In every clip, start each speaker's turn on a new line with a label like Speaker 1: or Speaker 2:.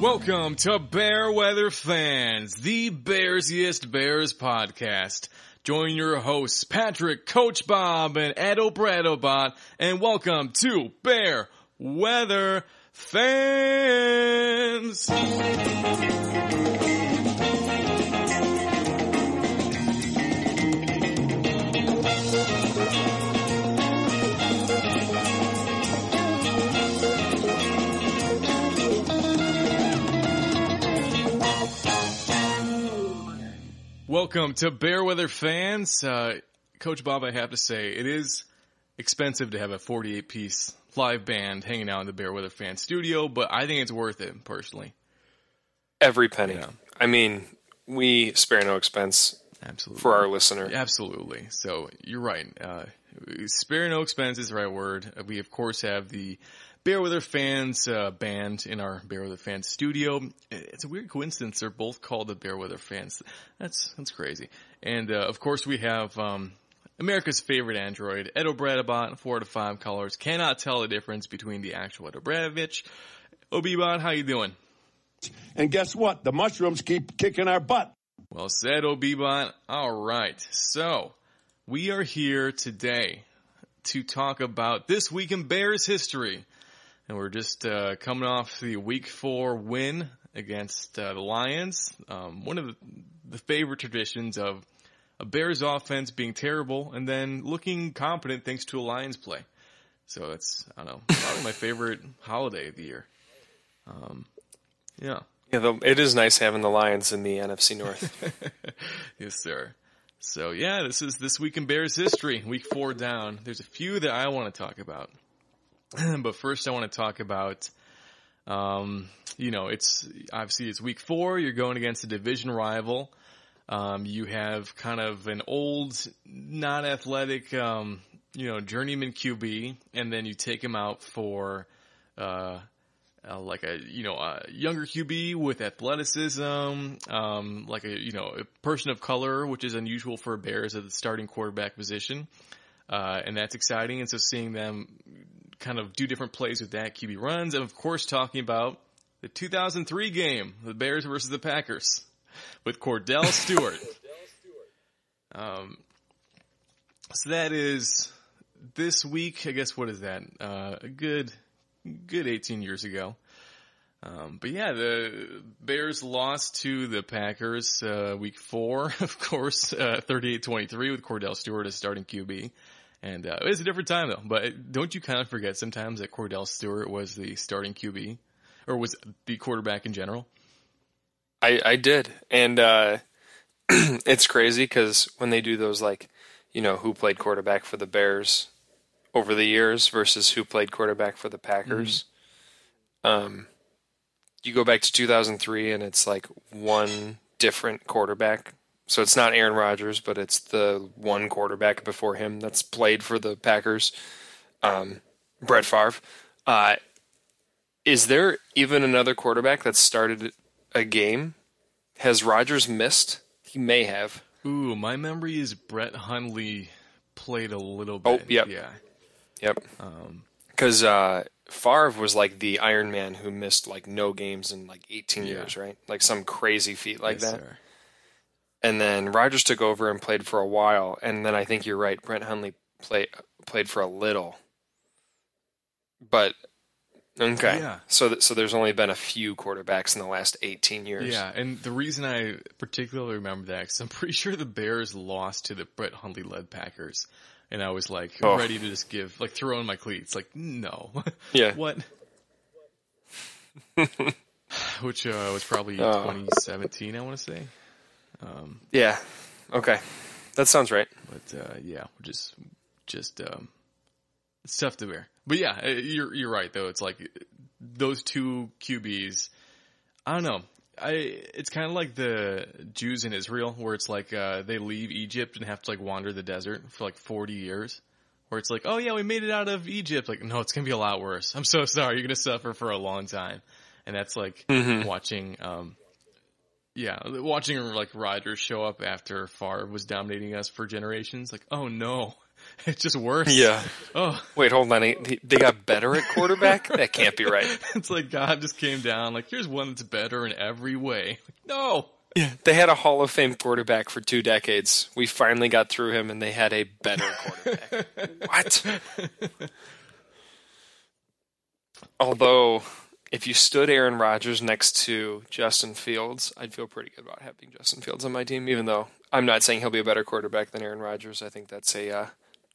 Speaker 1: Welcome to Bear Weather Fans, the Bearsiest Bears podcast. Join your hosts, Patrick, Coach Bob, and Edo Bradobot, and welcome to Bear Weather Fans. Welcome to Bear Weather Fans. Uh, Coach Bob, I have to say, it is expensive to have a 48 piece live band hanging out in the Bear Weather Fan studio, but I think it's worth it personally.
Speaker 2: Every penny.
Speaker 1: Yeah.
Speaker 2: I mean, we spare no expense
Speaker 1: Absolutely.
Speaker 2: for our listener.
Speaker 1: Absolutely. So you're right. Uh, spare no expense is the right word. We of course have the Bear Weather Fans uh, band in our Bear Weather Fans studio. It's a weird coincidence. They're both called the Bear Weather Fans. That's that's crazy. And uh, of course we have um, America's favorite android, Edo Bradabot, four to five colors. Cannot tell the difference between the actual Ed O'Bradovich. Obibot, how you doing?
Speaker 3: And guess what? The mushrooms keep kicking our butt.
Speaker 1: Well said, Obibot. All right. So, we are here today to talk about this week in Bears history. And we're just uh, coming off the week four win against uh, the Lions. Um, one of the, the favorite traditions of a Bears offense being terrible and then looking competent thanks to a Lions play. So it's, I don't know, probably my favorite holiday of the year. Um, yeah.
Speaker 2: Yeah, though it is nice having the Lions in the NFC North.
Speaker 1: Yes, sir. So yeah, this is this week in Bears history, week four down. There's a few that I want to talk about, but first I want to talk about, um, you know, it's obviously it's week four. You're going against a division rival. Um, you have kind of an old, not athletic, um, you know, journeyman QB, and then you take him out for, uh, uh, like a you know a younger QB with athleticism, um, like a you know a person of color, which is unusual for Bears at the starting quarterback position, uh, and that's exciting. And so seeing them kind of do different plays with that QB runs, and of course talking about the 2003 game, the Bears versus the Packers, with Kordell Stewart. um, so that is this week. I guess what is that? Uh, a good good 18 years ago. Um, but yeah, the Bears lost to the Packers, uh, week four, of course, uh, 38-23 with Kordell Stewart as starting QB. And, uh, it was a different time though, but don't you kind of forget sometimes that Kordell Stewart was the starting QB or was the quarterback in general?
Speaker 2: I, I did, and uh, it's crazy because when they do those, like, you know, who played quarterback for the Bears over the years versus who played quarterback for the Packers, um, you go back to 2003 and it's like one different quarterback. So it's not Aaron Rodgers, but it's the one quarterback before him that's played for the Packers, um, Brett Favre. Uh, is there even another quarterback that started a game? Has Rodgers missed? He may have.
Speaker 1: Ooh, my memory is Brett Hundley played a little
Speaker 2: Oh,
Speaker 1: bit.
Speaker 2: yep.
Speaker 1: Yeah.
Speaker 2: Yep.
Speaker 1: Um,
Speaker 2: Because uh, Favre was like the Iron Man who missed like no games in like 18
Speaker 1: Yeah.
Speaker 2: years, right? Like some crazy feat like
Speaker 1: yes,
Speaker 2: that.
Speaker 1: sir.
Speaker 2: And then Rodgers took over and played for a while. And then I think you're right. Brett Hundley play, played for a little. But okay,
Speaker 1: Yeah.
Speaker 2: so th- so there's only been a few quarterbacks in the last 18 years.
Speaker 1: Yeah, and the reason I particularly remember that because I'm pretty sure the Bears lost to the Brett Hundley led Packers, and I was like
Speaker 2: Oh.
Speaker 1: ready to just give like throw in my cleats, like no,
Speaker 2: Yeah.
Speaker 1: what? Which uh, was probably
Speaker 2: Oh.
Speaker 1: 2017, I want to say. Um,
Speaker 2: Yeah. Okay. That sounds right.
Speaker 1: but uh, yeah, just just um, it's tough to bear. But yeah, uh, you're you're right though. It's like those two QBs. I don't know. I it's kind of like the Jews in Israel, where it's like uh, they leave Egypt and have to like wander the desert for like forty years. Where it's like, oh yeah, we made it out of Egypt. Like, no, it's gonna be a lot worse. I'm so sorry. You're gonna suffer for a long time. And that's like
Speaker 2: Mhm.
Speaker 1: watching, um, yeah, watching like Rodgers show up after Favre was dominating us for generations. Like, oh no, It's just worse.
Speaker 2: Yeah.
Speaker 1: Oh,
Speaker 2: Wait, hold on. They they got better at quarterback? that can't be right.
Speaker 1: it's like God just came down. Like, here's one that's better in every way. No.
Speaker 2: Yeah. They had a Hall of Fame quarterback for two decades. We finally got through him and they had a better quarterback. what? Although, if you stood Aaron Rodgers next to Justin Fields, I'd feel pretty good about having Justin Fields on my team, even though I'm not saying he'll be a better quarterback than Aaron Rodgers. I think that's a uh,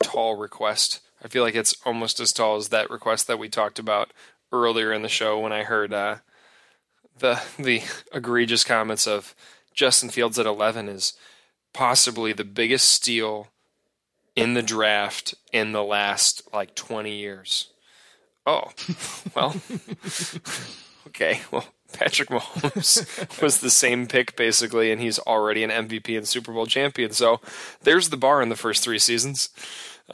Speaker 2: tall request. I feel like it's almost as tall as that request that we talked about earlier in the show when I heard uh, the the egregious comments of Justin Fields at 11 is possibly the biggest steal in the draft in the last like 20 years. Oh, well, okay. Well, Patrick Mahomes was the same pick basically, and he's already an MVP and Super Bowl champion. So there's the bar in the first three seasons.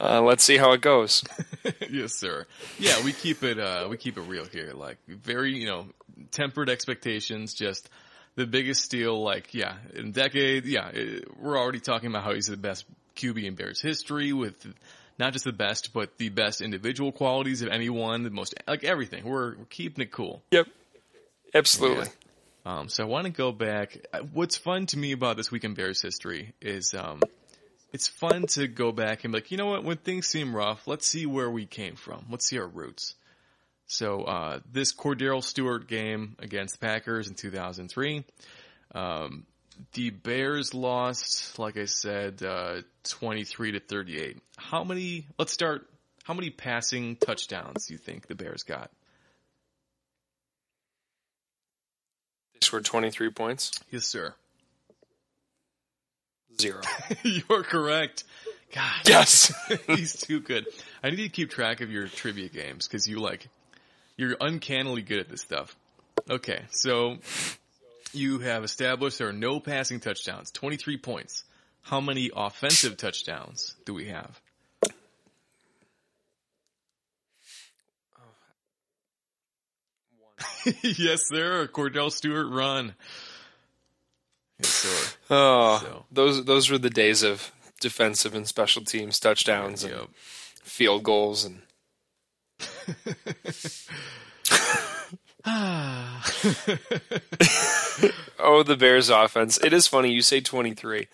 Speaker 2: Uh, let's see how it goes.
Speaker 1: yes, sir. Yeah, we keep it. Uh, we keep it real here. Like very, you know, tempered expectations. Just the biggest steal. Like, yeah, in decade. Yeah, it, we're already talking about how he's the best QB in Bears history with not just the best, but the best individual qualities of anyone. The most like everything. We're we're keeping it cool.
Speaker 2: Yep, absolutely.
Speaker 1: Yeah. Um, so I want to go back. What's fun to me about this week in Bears history is um, it's fun to go back and be like, you know what, when things seem rough, let's see where we came from. Let's see our roots. So, uh, this Kordell Stewart game against the Packers in 2003, um, the Bears lost, like I said, uh, 23 to 38. How many, let's start, how many passing touchdowns do you think the Bears got?
Speaker 2: They scored 23 points?
Speaker 1: Yes, sir.
Speaker 2: Zero.
Speaker 1: You're correct. God.
Speaker 2: Yes.
Speaker 1: he's too good. I need to keep track of your trivia games because you like, you're uncannily good at this stuff. Okay, so you have established there are no passing touchdowns, 23 points. How many offensive touchdowns do we have? yes, sir. Kordell Stewart run. Yes, sir.
Speaker 2: Oh, so. those those were the days of defensive and special teams touchdowns yep. and field goals and. oh, the Bears offense. It is funny. You say 23,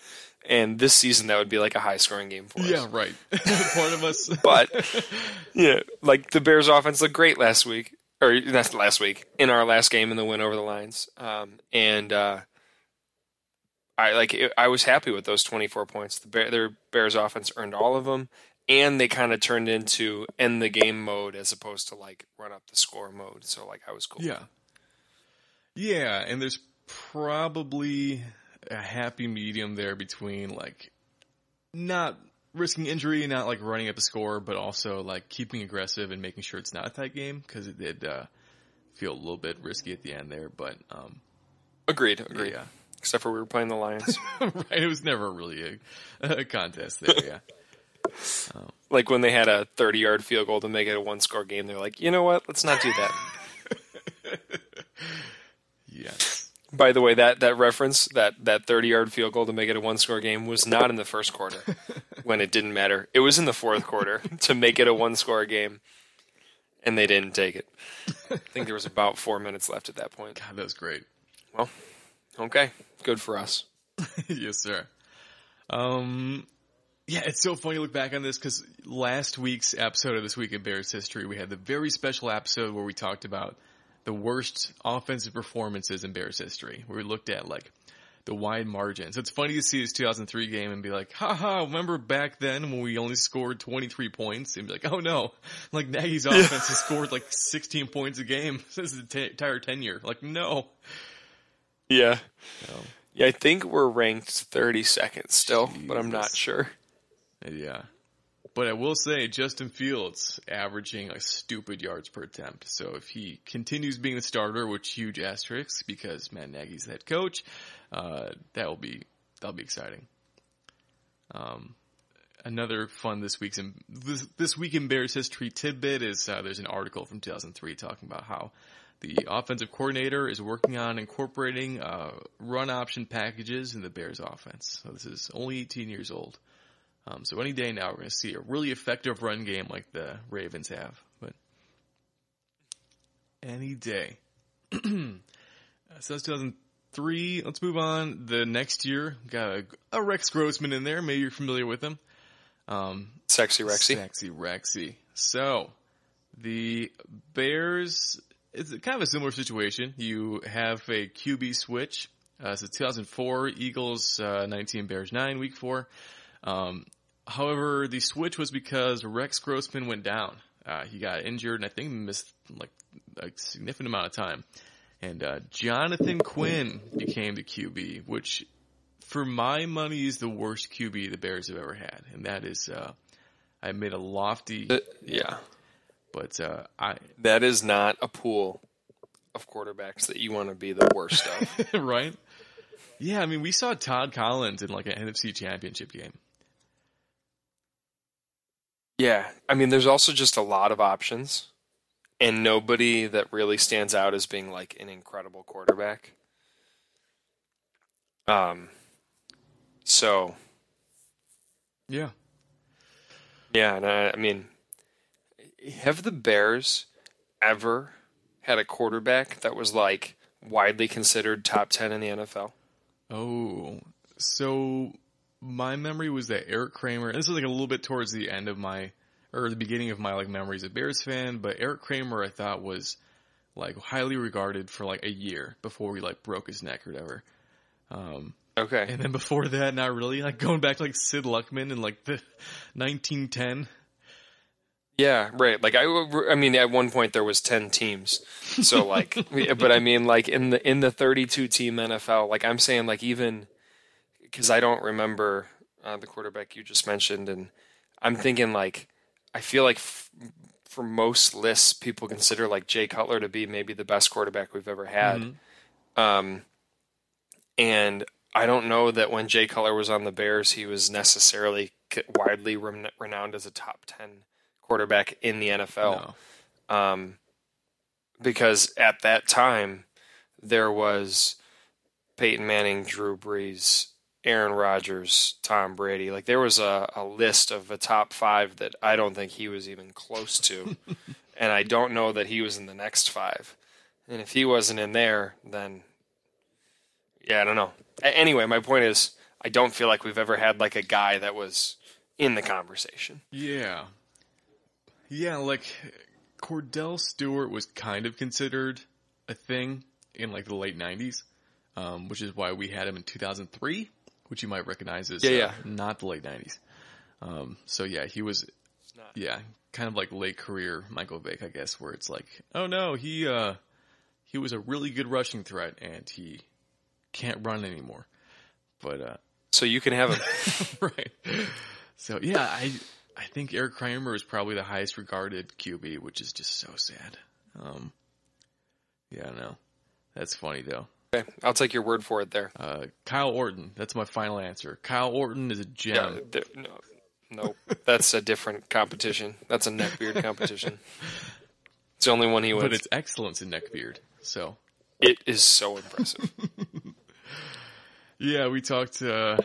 Speaker 2: and this season that would be like a high scoring game for us.
Speaker 1: Yeah, right. Part of us.
Speaker 2: but, yeah, like the Bears offense looked great last week. Or that's last week in our last game in the win over the Lions. Um, and, uh, I like. It, I was happy with those 24 points. The Bear, their Bears offense earned all of them, and they kind of turned into end the game mode as opposed to like run up the score mode. So like I was cool.
Speaker 1: Yeah. Yeah, and there's probably a happy medium there between like not risking injury, not like running up the score, but also like keeping aggressive and making sure it's not a tight game because it did uh, feel a little bit risky at the end there. But um,
Speaker 2: agreed, agreed. Yeah. Except for we were playing the Lions.
Speaker 1: right. It was never really a, a contest there. Yeah.
Speaker 2: Um, like when they had a 30 yard field goal to make it a one score game, they're like, you know what? Let's not do that.
Speaker 1: yes.
Speaker 2: By the way, that, that reference, that, that 30 yard field goal to make it a one score game was not in the first quarter when it didn't matter. It was in the fourth quarter to make it a one score game, and they didn't take it. I think there was about four minutes left at that point.
Speaker 1: God, that was great.
Speaker 2: Well, okay. Good for us.
Speaker 1: yes, sir. Um, yeah, it's so funny to look back on this because last week's episode of This Week in Bears History, we had the very special episode where we talked about the worst offensive performances in Bears history. Where we looked at like the wide margins. It's funny to see this 2003 game and be like, haha, remember back then when we only scored 23 points? And be like, oh no, like Nagy's offense has scored like 16 points a game since the t- entire tenure. Like, no.
Speaker 2: Yeah. No. Yeah, I think we're ranked 32nd still, Jesus. but I'm not sure.
Speaker 1: Yeah. But I will say Justin Fields averaging like stupid yards per attempt. So if he continues being the starter, which huge asterisks because Matt Nagy's the head coach, uh, that will be that'll be exciting. Um, another fun this week's in this, this week in Bears history tidbit is uh, there's an article from 2003 talking about how the offensive coordinator is working on incorporating uh, run option packages in the Bears offense. So this is only 18 years old. Um, so any day now, we're going to see a really effective run game like the Ravens have. But any day. so that's 2003. Let's move on. The next year, got a, a Rex Grossman in there. Maybe you're familiar with him. Um,
Speaker 2: Sexy Rexy.
Speaker 1: Sexy Rexy. So, the Bears, it's kind of a similar situation. You have a QB switch. Uh, so 2004 Eagles, uh, 19 Bears 9, week 4. Um, however, the switch was because Rex Grossman went down. Uh, he got injured and I think missed like a significant amount of time. And, uh, Jonathan Quinn became the QB, which for my money is the worst QB the Bears have ever had. And that is, uh, I made a lofty,
Speaker 2: Uh, yeah.
Speaker 1: but, uh, I,
Speaker 2: That is not a pool of quarterbacks that you want to be the worst of.
Speaker 1: right? Yeah, I mean, we saw Todd Collins in like an NFC championship game.
Speaker 2: Yeah. I mean, there's also just a lot of options and nobody that really stands out as being like an incredible quarterback. Um, so
Speaker 1: Yeah.
Speaker 2: Yeah, and I, I mean, have the Bears ever had a quarterback that was like widely considered top 10 in the NFL?
Speaker 1: Oh, so my memory was that Erik Kramer, and this was like a little bit towards the end of my, or the beginning of my like memories of Bears fan, but Erik Kramer I thought was like highly regarded for like a year before he like broke his neck or whatever. Um,
Speaker 2: Okay.
Speaker 1: and then before that, not really. Like going back to like Sid Luckman in like the 1910.
Speaker 2: Yeah, right. Like I, I mean, at one point there was 10 teams. So like, but I mean, like in the, in the 32 team NFL, like I'm saying like even, cause I don't remember uh, the quarterback you just mentioned. And I'm thinking like, I feel like f- for most lists, people consider like Jay Cutler to be maybe the best quarterback we've ever had.
Speaker 1: Mhm.
Speaker 2: Um, and I don't know that when Jay Cutler was on the Bears, he was necessarily widely rem- renowned as a top 10 quarterback in the NFL.
Speaker 1: No.
Speaker 2: Um, because at that time, there was Peyton Manning, Drew Brees, Aaron Rodgers, Tom Brady. Like there was a, a list of a top five that I don't think he was even close to. and I don't know that he was in the next five. And if he wasn't in there, then yeah, I don't know. Anyway, my point is, I don't feel like we've ever had like a guy that was in the conversation.
Speaker 1: Yeah. Yeah, like Kordell Stewart was kind of considered a thing in like the late 90s, um, which is why we had him in 2003, which you might recognize as
Speaker 2: Yeah,
Speaker 1: uh, not the late 90s. Um, so yeah, he was,
Speaker 2: not.
Speaker 1: yeah, kind of like late career Michael Vick, I guess, where it's like, oh no, he, uh, he was a really good rushing threat and he can't run anymore. But, uh,
Speaker 2: So you can have him.
Speaker 1: right. So yeah, I I think Erik Kramer is probably the highest regarded QB, which is just so sad. Um, yeah, no, that's funny though.
Speaker 2: Okay, I'll take your word for it there.
Speaker 1: Uh, Kyle Orton, that's my final answer. Kyle Orton is a
Speaker 2: Yeah,
Speaker 1: gem.
Speaker 2: th- no, no, that's a different competition. That's a neckbeard competition. It's the only one he wins.
Speaker 1: but it's excellence in neckbeard. So
Speaker 2: It is so impressive.
Speaker 1: yeah, we talked uh,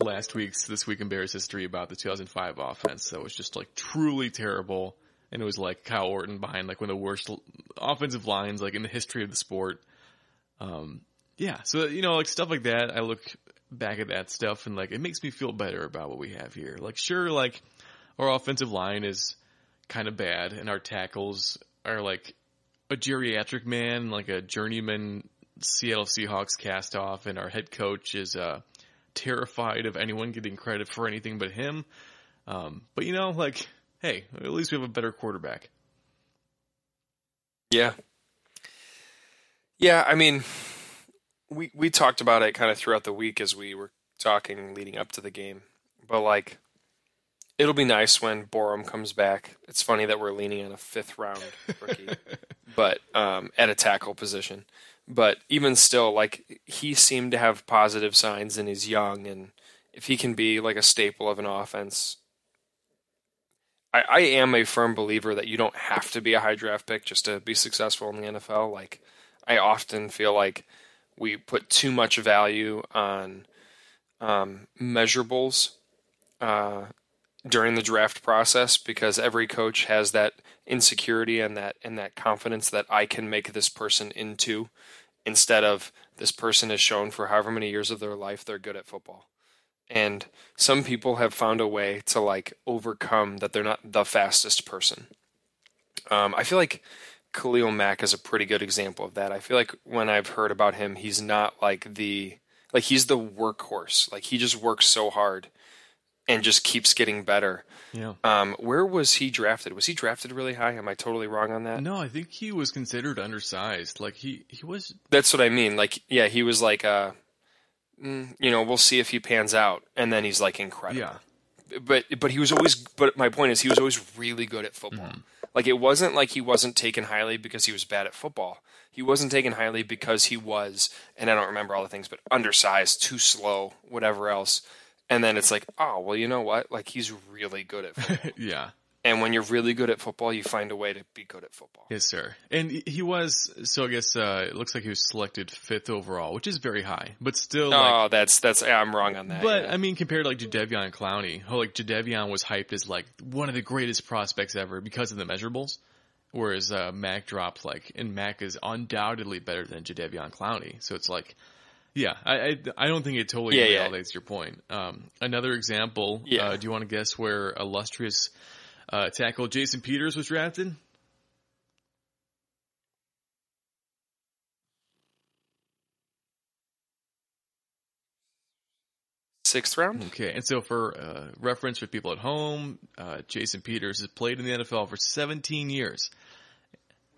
Speaker 1: last week's this week in Bears history about the 2005 offense that was just like truly terrible, and it was like Kyle Orton behind like one of the worst offensive lines like in the history of the sport. Um, yeah, so you know, like stuff like that, I look back at that stuff and like it makes me feel better about what we have here. Like, sure, like our offensive line is kind of bad, and our tackles are like a geriatric man, like a journeyman Seattle Seahawks cast off, and our head coach is uh, terrified of anyone getting credit for anything but him. Um, but you know, like, hey, at least we have a better quarterback.
Speaker 2: yeah. Yeah, I mean, we we talked about it kind of throughout the week as we were talking leading up to the game. But like it'll be nice when Borom comes back. It's funny that we're leaning on a fifth round rookie, but um, at a tackle position. But even still, like he seemed to have positive signs, and he's young, and if he can be like a staple of an offense, I, I am a firm believer that you don't have to be a high draft pick just to be successful in the NFL. Like I often feel like we put too much value on um, measurables uh, during the draft process because every coach has that insecurity and that and that confidence that I can make this person into instead of this person has shown for however many years of their life they're good at football. And some people have found a way to like overcome that they're not the fastest person. Um, I feel like Khalil Mack is a pretty good example of that. I feel like when I've heard about him, he's not like the like he's the workhorse. Like he just works so hard and just keeps getting better.
Speaker 1: Yeah.
Speaker 2: Um, where was he drafted? Was he drafted really high? Am I totally wrong on that?
Speaker 1: No, I think he was considered undersized. Like he he was.
Speaker 2: That's what I mean. Like, yeah, he was like, uh, mm, you know, we'll see if he pans out, and then he's like incredible.
Speaker 1: Yeah.
Speaker 2: But but he was always. But my point is, he was always really good at football.
Speaker 1: Mm-hmm.
Speaker 2: Like it wasn't like he wasn't taken highly because he was bad at football. He wasn't taken highly because he was, and I don't remember all the things, but undersized, too slow, whatever else. And then it's like, oh well, you know what? Like he's really good at football.
Speaker 1: yeah.
Speaker 2: And when you're really good at football, you find a way to be good at football.
Speaker 1: Yes, sir. And he- was. So I guess uh, it looks like he was selected fifth overall, which is very high, but still. like,
Speaker 2: oh, that's that's yeah, I'm wrong on that.
Speaker 1: But
Speaker 2: yeah.
Speaker 1: I mean, compared to like Jadeveon Clowney, how like Jadeveon was hyped as like one of the greatest prospects ever because of the measurables, whereas uh, Mack dropped like, and Mack is undoubtedly better than Jadeveon Clowney. So it's like, yeah, I I, I don't think it totally
Speaker 2: Yeah, yeah.
Speaker 1: validates your point. Um, another example.
Speaker 2: Yeah.
Speaker 1: Uh, do you want to guess where illustrious uh, tackle Jason Peters was drafted?
Speaker 2: sixth round.
Speaker 1: Okay, and so for uh, reference for people at home, uh, Jason Peters has played in the NFL for 17 years.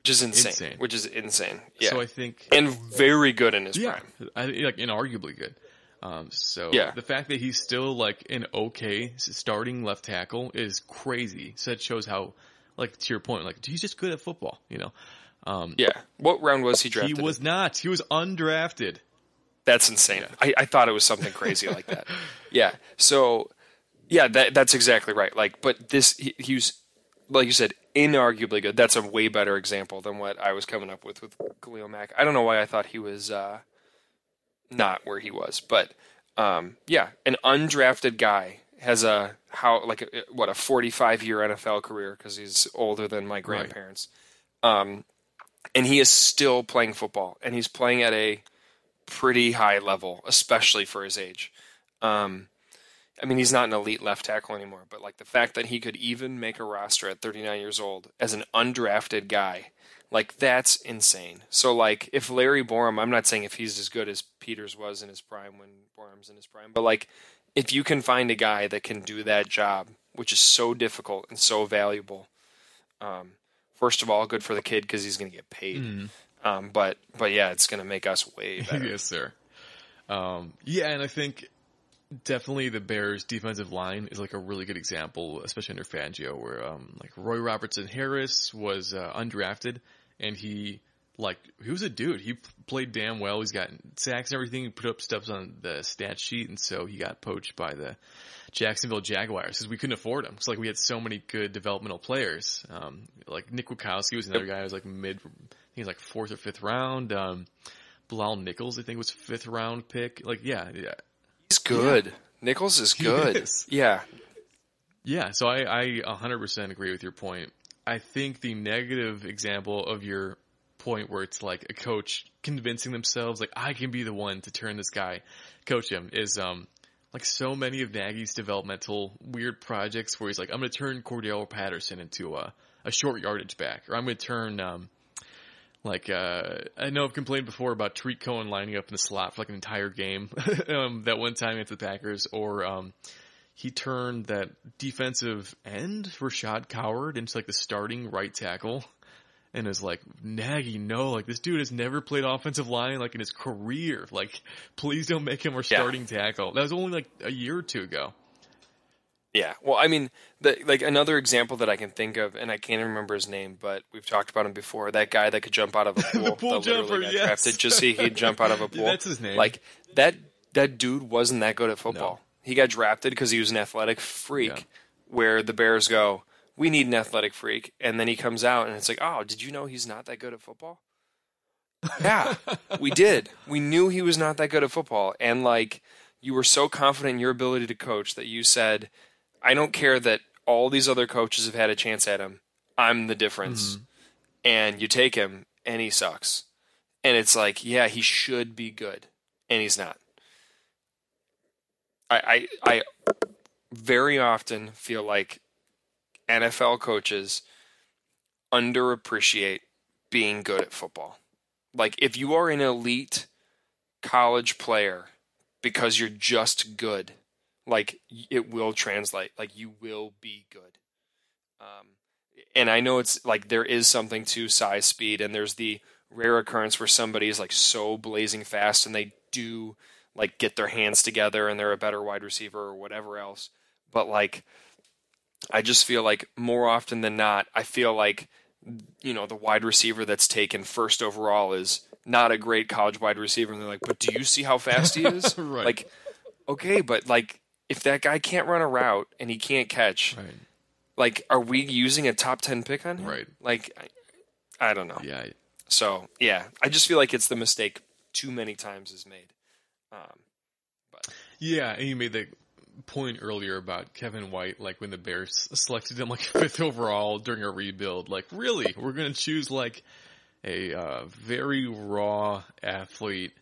Speaker 2: which is insane,
Speaker 1: Insane.
Speaker 2: Which is insane. Yeah,
Speaker 1: So I think
Speaker 2: and very good in his
Speaker 1: yeah,
Speaker 2: prime.
Speaker 1: I, like inarguably good. Um, so
Speaker 2: Yeah.
Speaker 1: the fact that he's still like an okay starting left tackle is crazy. So it shows how, like to your point, like he's just good at football. You know, um,
Speaker 2: Yeah. What round was he drafted?
Speaker 1: he was not. He was undrafted.
Speaker 2: That's insane. I, I thought it was something crazy like that. Yeah. So, yeah, that that's exactly right. Like, but this he, he was, like you said, inarguably good. That's a way better example than what I was coming up with with Khalil Mack. I don't know why I thought he was uh, not where he was, but um, yeah, an undrafted guy has a how like a, what a 45 year NFL career because he's older than my grandparents. Um, and he is still playing football, and he's playing at a pretty high level, especially for his age. Um, I mean, he's not an elite left tackle anymore, but like the fact that he could even make a roster at 39 years old as an undrafted guy, like that's insane. So, like, if Larry Borom, I'm not saying if he's as good as Peters was in his prime when Borom's in his prime, but like, if you can find a guy that can do that job, which is so difficult and so valuable, um, first of all, good for the kid because he's going to get paid. Um, but but yeah, it's going to make us way better.
Speaker 1: yes, sir. Um, yeah, and I think definitely the Bears' defensive line is like a really good example, especially under Fangio, where um, like Roy Robertson Harris was uh, undrafted, and he like he was a dude. He played damn well. He's got sacks and everything. He put up steps on the stat sheet, and so he got poached by the Jacksonville Jaguars because we couldn't afford him. It's like we had so many good developmental players. Um, like Nick Kwiatkoski was another guy who was like mid, I think he was like fourth or fifth round. Um, Bilal Nichols, I think, was fifth round pick. Like, yeah, yeah,
Speaker 2: He's good. Nichols is good.
Speaker 1: is.
Speaker 2: Yeah.
Speaker 1: yeah. So I, I 100% agree with your point. I think the negative example of your point where it's like a coach convincing themselves, like, I can be the one to turn this guy, coach him, is, um, like so many of Nagy's developmental weird projects where he's like, I'm going to turn Cordarrelle Patterson into a, a short yardage back, or I'm going to turn, um, like, uh, I know I've complained before about Tarik Cohen lining up in the slot for like an entire game, um, that one time against the Packers, or, um, he turned that defensive end, Rashad Coward, into like the starting right tackle. And is like, Nagy, no, like this dude has never played offensive line like in his career. Like, please don't make him our
Speaker 2: Yeah.
Speaker 1: starting tackle. That was only like a year or two ago.
Speaker 2: Yeah. Well, I mean, the, like another example that I can think of, and I can't remember his name, but we've talked about him before. That guy that could jump out of a pool. the pool
Speaker 1: jumper, yes.
Speaker 2: drafted just so he'd jump out of a pool.
Speaker 1: that's his name.
Speaker 2: Like that. That dude wasn't that good at football. He got drafted because he was an athletic freak.
Speaker 1: Yeah.
Speaker 2: Where the Bears go, we need an athletic freak, and then he comes out and it's like, oh, did you know he's not that good at football? Yeah, we did. We knew he was not that good at football, and like you were so confident in your ability to coach that you said, I don't care that all these other coaches have had a chance at him. I'm the difference. Mm-hmm. And you take him and he sucks. And it's like, yeah, he should be good. And he's not. I I, I very often feel like NFL coaches underappreciate being good at football. Like if you are an elite college player because you're just good, like it will translate. Like you will be good. Um, and I know it's like there is something to size speed, and there's the rare occurrence where somebody is like so blazing fast and they do like get their hands together and they're a better wide receiver or whatever else. But like, I just feel like more often than not, I feel like you know the wide receiver that's taken first overall is not a great college wide receiver, and they're like, but do you see how fast he is?
Speaker 1: Right.
Speaker 2: Like, okay, but like if that guy can't run a route and he can't catch,
Speaker 1: Right.
Speaker 2: like, are we using a top ten pick on him?
Speaker 1: Right.
Speaker 2: Like, I, I don't know.
Speaker 1: Yeah.
Speaker 2: So yeah, I just feel like it's the mistake too many times is made. Um,
Speaker 1: Yeah, and you made the point earlier about Kevin White, like when the Bears selected him like fifth overall during a rebuild. Like, really, we're gonna choose like a uh, very raw athlete,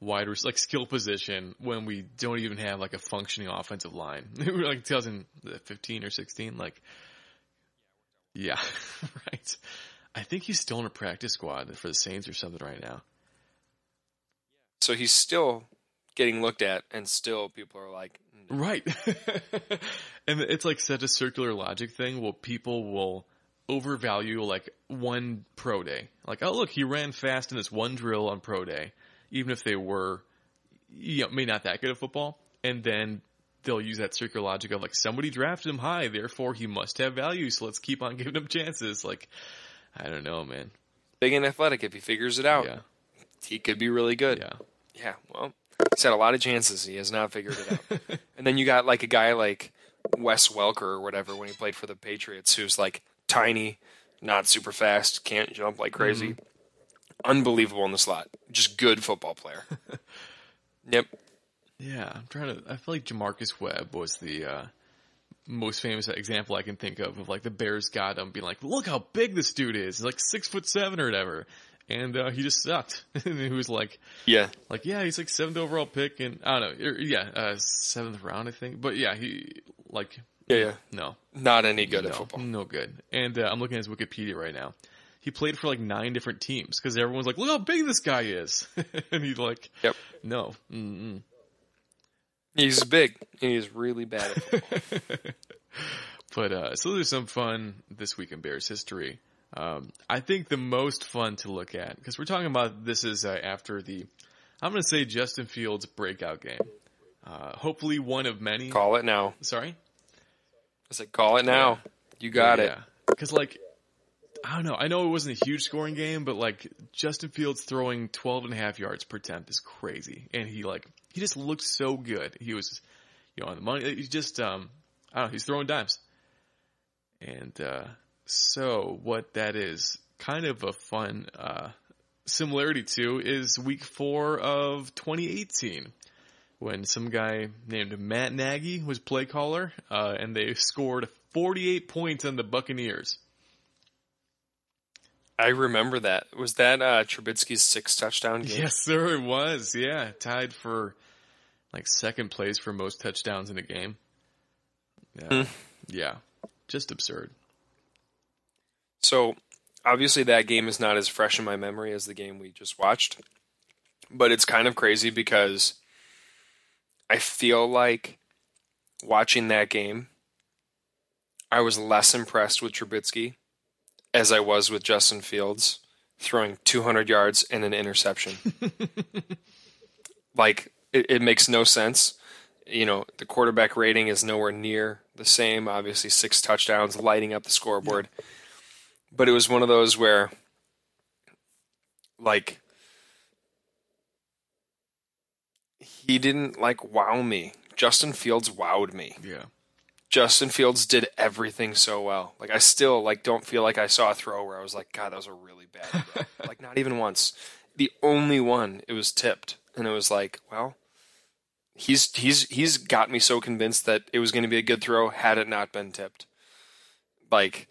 Speaker 1: wide res- like skill position when we don't even have like a functioning offensive line. we were like 2015 or 16, like. Yeah, right. I think he's still in a practice squad for the Saints or something right now.
Speaker 2: so he's still getting looked at, and still people are like, mm, "No."
Speaker 1: Right. and it's like such a circular logic thing. Well, people will overvalue like one pro day. Like, oh look, he ran fast in this one drill on pro day, even if they were, you know, may not that good at football. And then they'll use that circular logic of like somebody drafted him high, therefore he must have value. So let's keep on giving him chances. Like, I don't know, man.
Speaker 2: big and athletic. If he figures it out,
Speaker 1: Yeah.
Speaker 2: he could be really good.
Speaker 1: Yeah.
Speaker 2: Yeah, well, he's had a lot of chances. He has not figured it out. and then you got like a guy like Wes Welker or whatever when he played for the Patriots, who's like tiny, not super fast, can't jump like crazy. Unbelievable in the slot. Just good football player. yep.
Speaker 1: Yeah, I'm trying to. I feel like J'Marcus Webb was the uh, most famous example I can think of of like the Bears got him, being like, "Look how big this dude is! He's like six foot seven or whatever," and uh, he just sucked. and he was like,
Speaker 2: Yeah.
Speaker 1: "Like yeah, he's like seventh overall pick, and I don't know, er, yeah, uh, seventh round I think, but yeah, he like
Speaker 2: Yeah, yeah.
Speaker 1: no,
Speaker 2: Not any good
Speaker 1: no,
Speaker 2: at football.
Speaker 1: no good." And uh, I'm looking at his Wikipedia right now. He played for like nine different teams because everyone's like, "Look how big this guy is," and he's like,
Speaker 2: Yep.
Speaker 1: "No, mm-mm.
Speaker 2: He's big. He's really bad at football.
Speaker 1: But uh, so there's some fun this week in Bears history. Um, I think the most fun to look at because we're talking about this is uh, after the I'm going to say Justin Fields breakout game. Uh, hopefully one of many.
Speaker 2: call it now.
Speaker 1: Sorry,
Speaker 2: I said, call it now. You got it.
Speaker 1: Because like I don't know. I know it wasn't a huge scoring game, but like Justin Fields throwing 12 and a half yards per attempt is crazy, and he like he just looked so good. He was you know on the money. He's just um I don't know. He's throwing dimes. And uh, so what that is kind of a fun uh, similarity to is week four of 2018 when some guy named Matt Nagy was play caller uh, and they scored 48 points on the Buccaneers.
Speaker 2: I remember that. Was that uh, Trubisky's six touchdown game?
Speaker 1: Yes, sir, it was. Yeah, tied for like second place for most touchdowns in a game. Yeah, yeah, just absurd.
Speaker 2: So obviously that game is not as fresh in my memory as the game we just watched, but it's kind of crazy because I feel like watching that game, I was less impressed with Trubisky as I was with Justin Fields throwing 200 yards and an interception. like it, it makes no sense. You know, the quarterback rating is nowhere near the same. Obviously, six touchdowns lighting up the scoreboard but it was one of those where like he didn't like wow me. Justin Fields wowed me.
Speaker 1: Yeah,
Speaker 2: Justin Fields did everything so well. Like I still like don't feel like I saw a throw where I was like, God, that was a really bad like not even once. The only one it was tipped, and it was like, well, he's he's he's got me so convinced that it was going to be a good throw had it not been tipped. Like,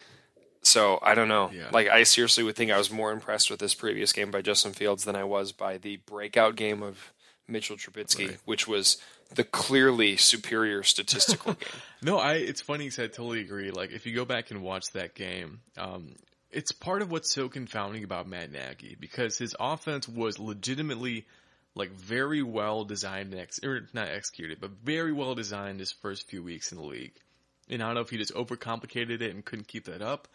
Speaker 2: so I don't know.
Speaker 1: Yeah.
Speaker 2: Like, I seriously would think I was more impressed with this previous game by Justin Fields than I was by the breakout game of Mitchell Trubisky,
Speaker 1: Right.
Speaker 2: which was the clearly superior statistical game.
Speaker 1: No, I. It's funny because I totally agree. Like, if you go back and watch that game, um, it's part of what's so confounding about Matt Nagy because his offense was legitimately like very well designed and ex- or not executed, but very well designed his first few weeks in the league. And I don't know if he just overcomplicated it and couldn't keep that up.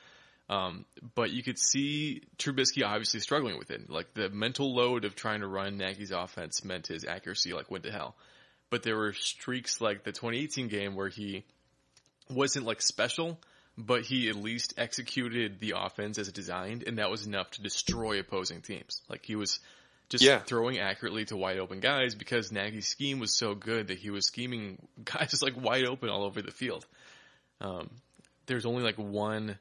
Speaker 1: Um, but you could see Trubisky obviously struggling with it. Like the mental load of trying to run Nagy's offense meant his accuracy like went to hell. But there were streaks like the 2018 game where he wasn't like special, but he at least executed the offense as designed, and that was enough to destroy opposing teams. Like he was just
Speaker 2: Yeah.
Speaker 1: throwing accurately to wide open guys because Nagy's scheme was so good that he was scheming guys just like wide open all over the field. Um, there's only like one,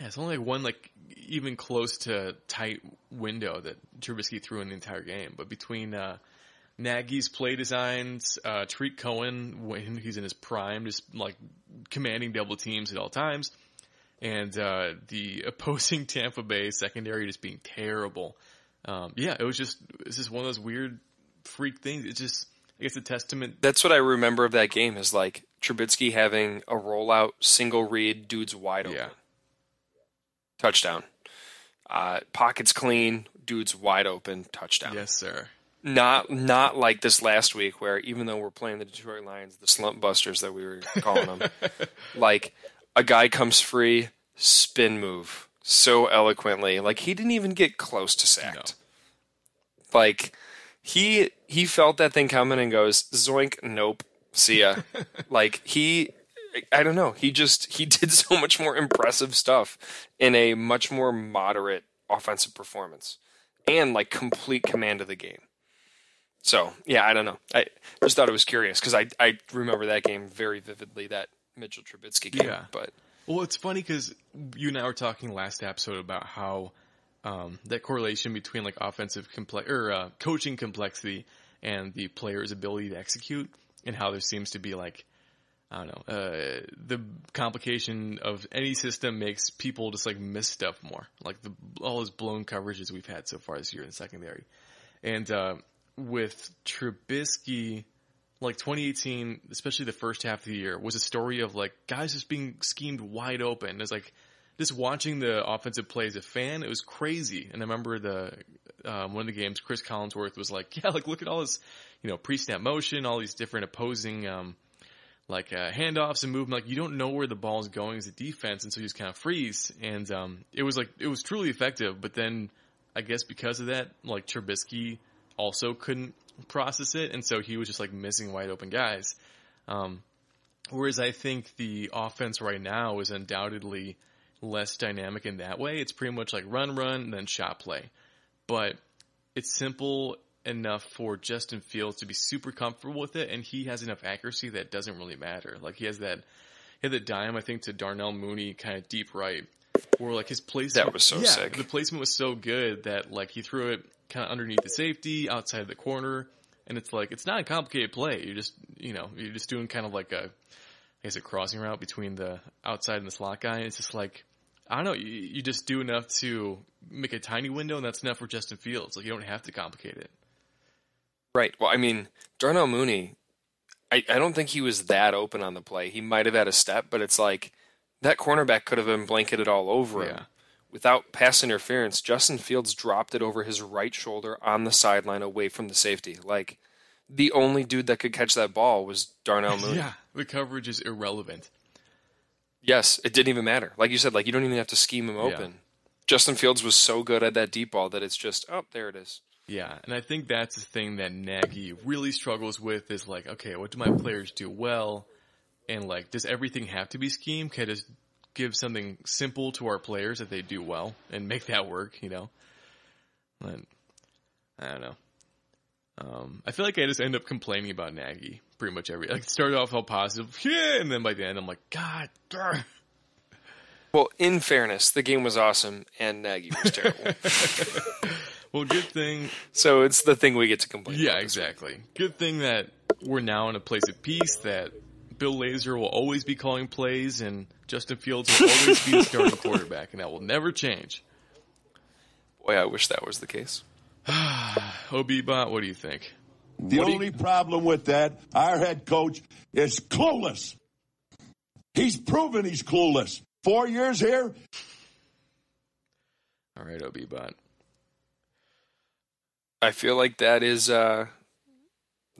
Speaker 1: yeah, it's only like one like even close to tight window that Trubisky threw in the entire game. But between uh, Nagy's play designs, uh, Tarik Cohen when he's in his prime, just like commanding double teams at all times, and uh, the opposing Tampa Bay secondary just being terrible. Um, yeah, it was just it's just one of those weird freak things. It's just I guess a testament.
Speaker 2: That's what I remember of that game is like Trubisky having a rollout, single read, dude's wide open.
Speaker 1: Yeah,
Speaker 2: Touchdown. Uh, pockets clean, dude's wide open, touchdown.
Speaker 1: yes, sir.
Speaker 2: Not not like this last week where even though we're playing the Detroit Lions, the slump busters that we were calling them, like a guy comes free, spin move so eloquently, like he didn't even get close to sacked. Like he he felt that thing coming and goes zoink, nope, see ya. like he I don't know. He just he did so much more impressive stuff in a much more moderate offensive performance and like complete command of the game. So yeah, I don't know. I just thought it was curious because I I remember that game very vividly. That Mitchell Trubisky game.
Speaker 1: Yeah.
Speaker 2: But
Speaker 1: Well, it's funny because you and I were talking last episode about how um, that correlation between like offensive complex or uh, coaching complexity and the player's ability to execute, and how there seems to be like I don't know uh, the complication of any system makes people just like miss stuff more, like the all those blown coverages we've had so far this year in secondary, and uh, with Trubisky like 2018, especially the first half of the year, was a story of like guys just being schemed wide open. It's like just watching the offensive play as a fan, it was crazy. And I remember the um, one of the games, Chris Collinsworth was like, "Yeah, like look at all this, you know, pre-snap motion, all these different opposing." Um, like uh, handoffs and movement, like you don't know where the ball is going as a defense, and so you just kind of freeze. And um, it was like it was truly effective. But then, I guess because of that, like Trubisky also couldn't process it, and so he was just like missing wide open guys. Um, whereas I think the offense right now is undoubtedly less dynamic in that way. It's pretty much like run, run, then shot play. But it's simple enough for Justin Fields to be super comfortable with it, and he has enough accuracy that doesn't really matter. Like he has that, he had that dime I think to Darnell Mooney kind of deep right, where like his placement
Speaker 2: That was so
Speaker 1: yeah,
Speaker 2: sick.
Speaker 1: The placement was so good that like he threw it kind of underneath the safety, outside of the corner, and it's like it's not a complicated play. You're just you know you're just doing kind of like a I guess a crossing route between the outside and the slot guy. And it's just like I don't know. You, you just do enough to make a tiny window, and that's enough for Justin Fields. Like you don't have to complicate it.
Speaker 2: Right. Well, I mean, Darnell Mooney. I, I don't think he was that open on the play. He might have had a step, but it's like that cornerback could have been blanketed all over him. Without pass interference, Justin Fields dropped it over his right shoulder on the sideline away from the safety. Like the only dude that could catch that ball was Darnell Mooney.
Speaker 1: Yeah, the coverage is irrelevant.
Speaker 2: Yes, it didn't even matter. Like you said, like you don't even have to scheme him open. Justin Fields was so good at that deep ball that it's just, oh, there it is.
Speaker 1: Yeah, and I think that's the thing that Nagy really struggles with is like, okay, what do my players do well? And like, does everything have to be scheme? Can I just give something simple to our players that they do well and make that work, you know? But, I don't know. Um, I feel like I just end up complaining about Nagy pretty much every, like, it started off all positive, yeah, and then by the end I'm like, God, darn.
Speaker 2: Well, in fairness, the game was awesome and Nagy was terrible.
Speaker 1: Well, good thing
Speaker 2: so it's the thing we get to complain
Speaker 1: Yeah,
Speaker 2: about. this week.
Speaker 1: exactly. Good thing that we're now in a place of peace that Bill Lazor will always be calling plays and Justin Fields will always be the starting quarterback, and that will never change.
Speaker 2: Boy, I wish that was the case.
Speaker 1: Obibot, what do you think?
Speaker 3: The
Speaker 1: What do you-
Speaker 3: only problem with that, our head coach is clueless. He's proven he's clueless. Four years here,
Speaker 1: All right, Obibot.
Speaker 2: I feel like that is uh,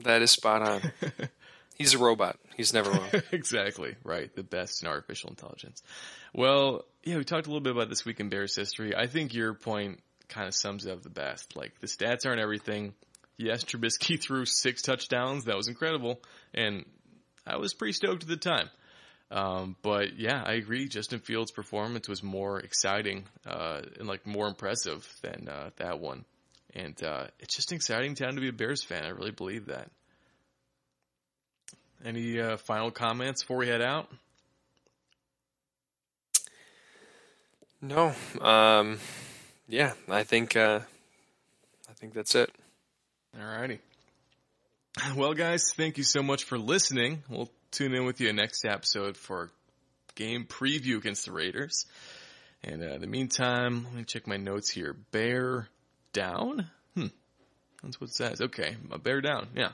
Speaker 2: that is spot on. He's a robot. He's never wrong.
Speaker 1: exactly right. The best in artificial intelligence. Well, yeah, we talked a little bit about this week in Bears history. I think your point kind of sums it up the best. Like the stats aren't everything. Yes, Trubisky threw six touchdowns. That was incredible, and I was pretty stoked at the time. Um, but yeah, I agree. Justin Fields' performance was more exciting uh, and like more impressive than uh, that one. And uh, it's just an exciting time to be a Bears fan. I really believe that. Any uh, final comments before we head out?
Speaker 2: No. Um, yeah, I think uh, I think that's it.
Speaker 1: Alrighty. Well, guys, thank you so much for listening. We'll tune in with you next episode for game preview against the Raiders. And uh, in the meantime, let me check my notes here. Bear down? Hmm. That's what it says. Okay, a bear down. Yeah.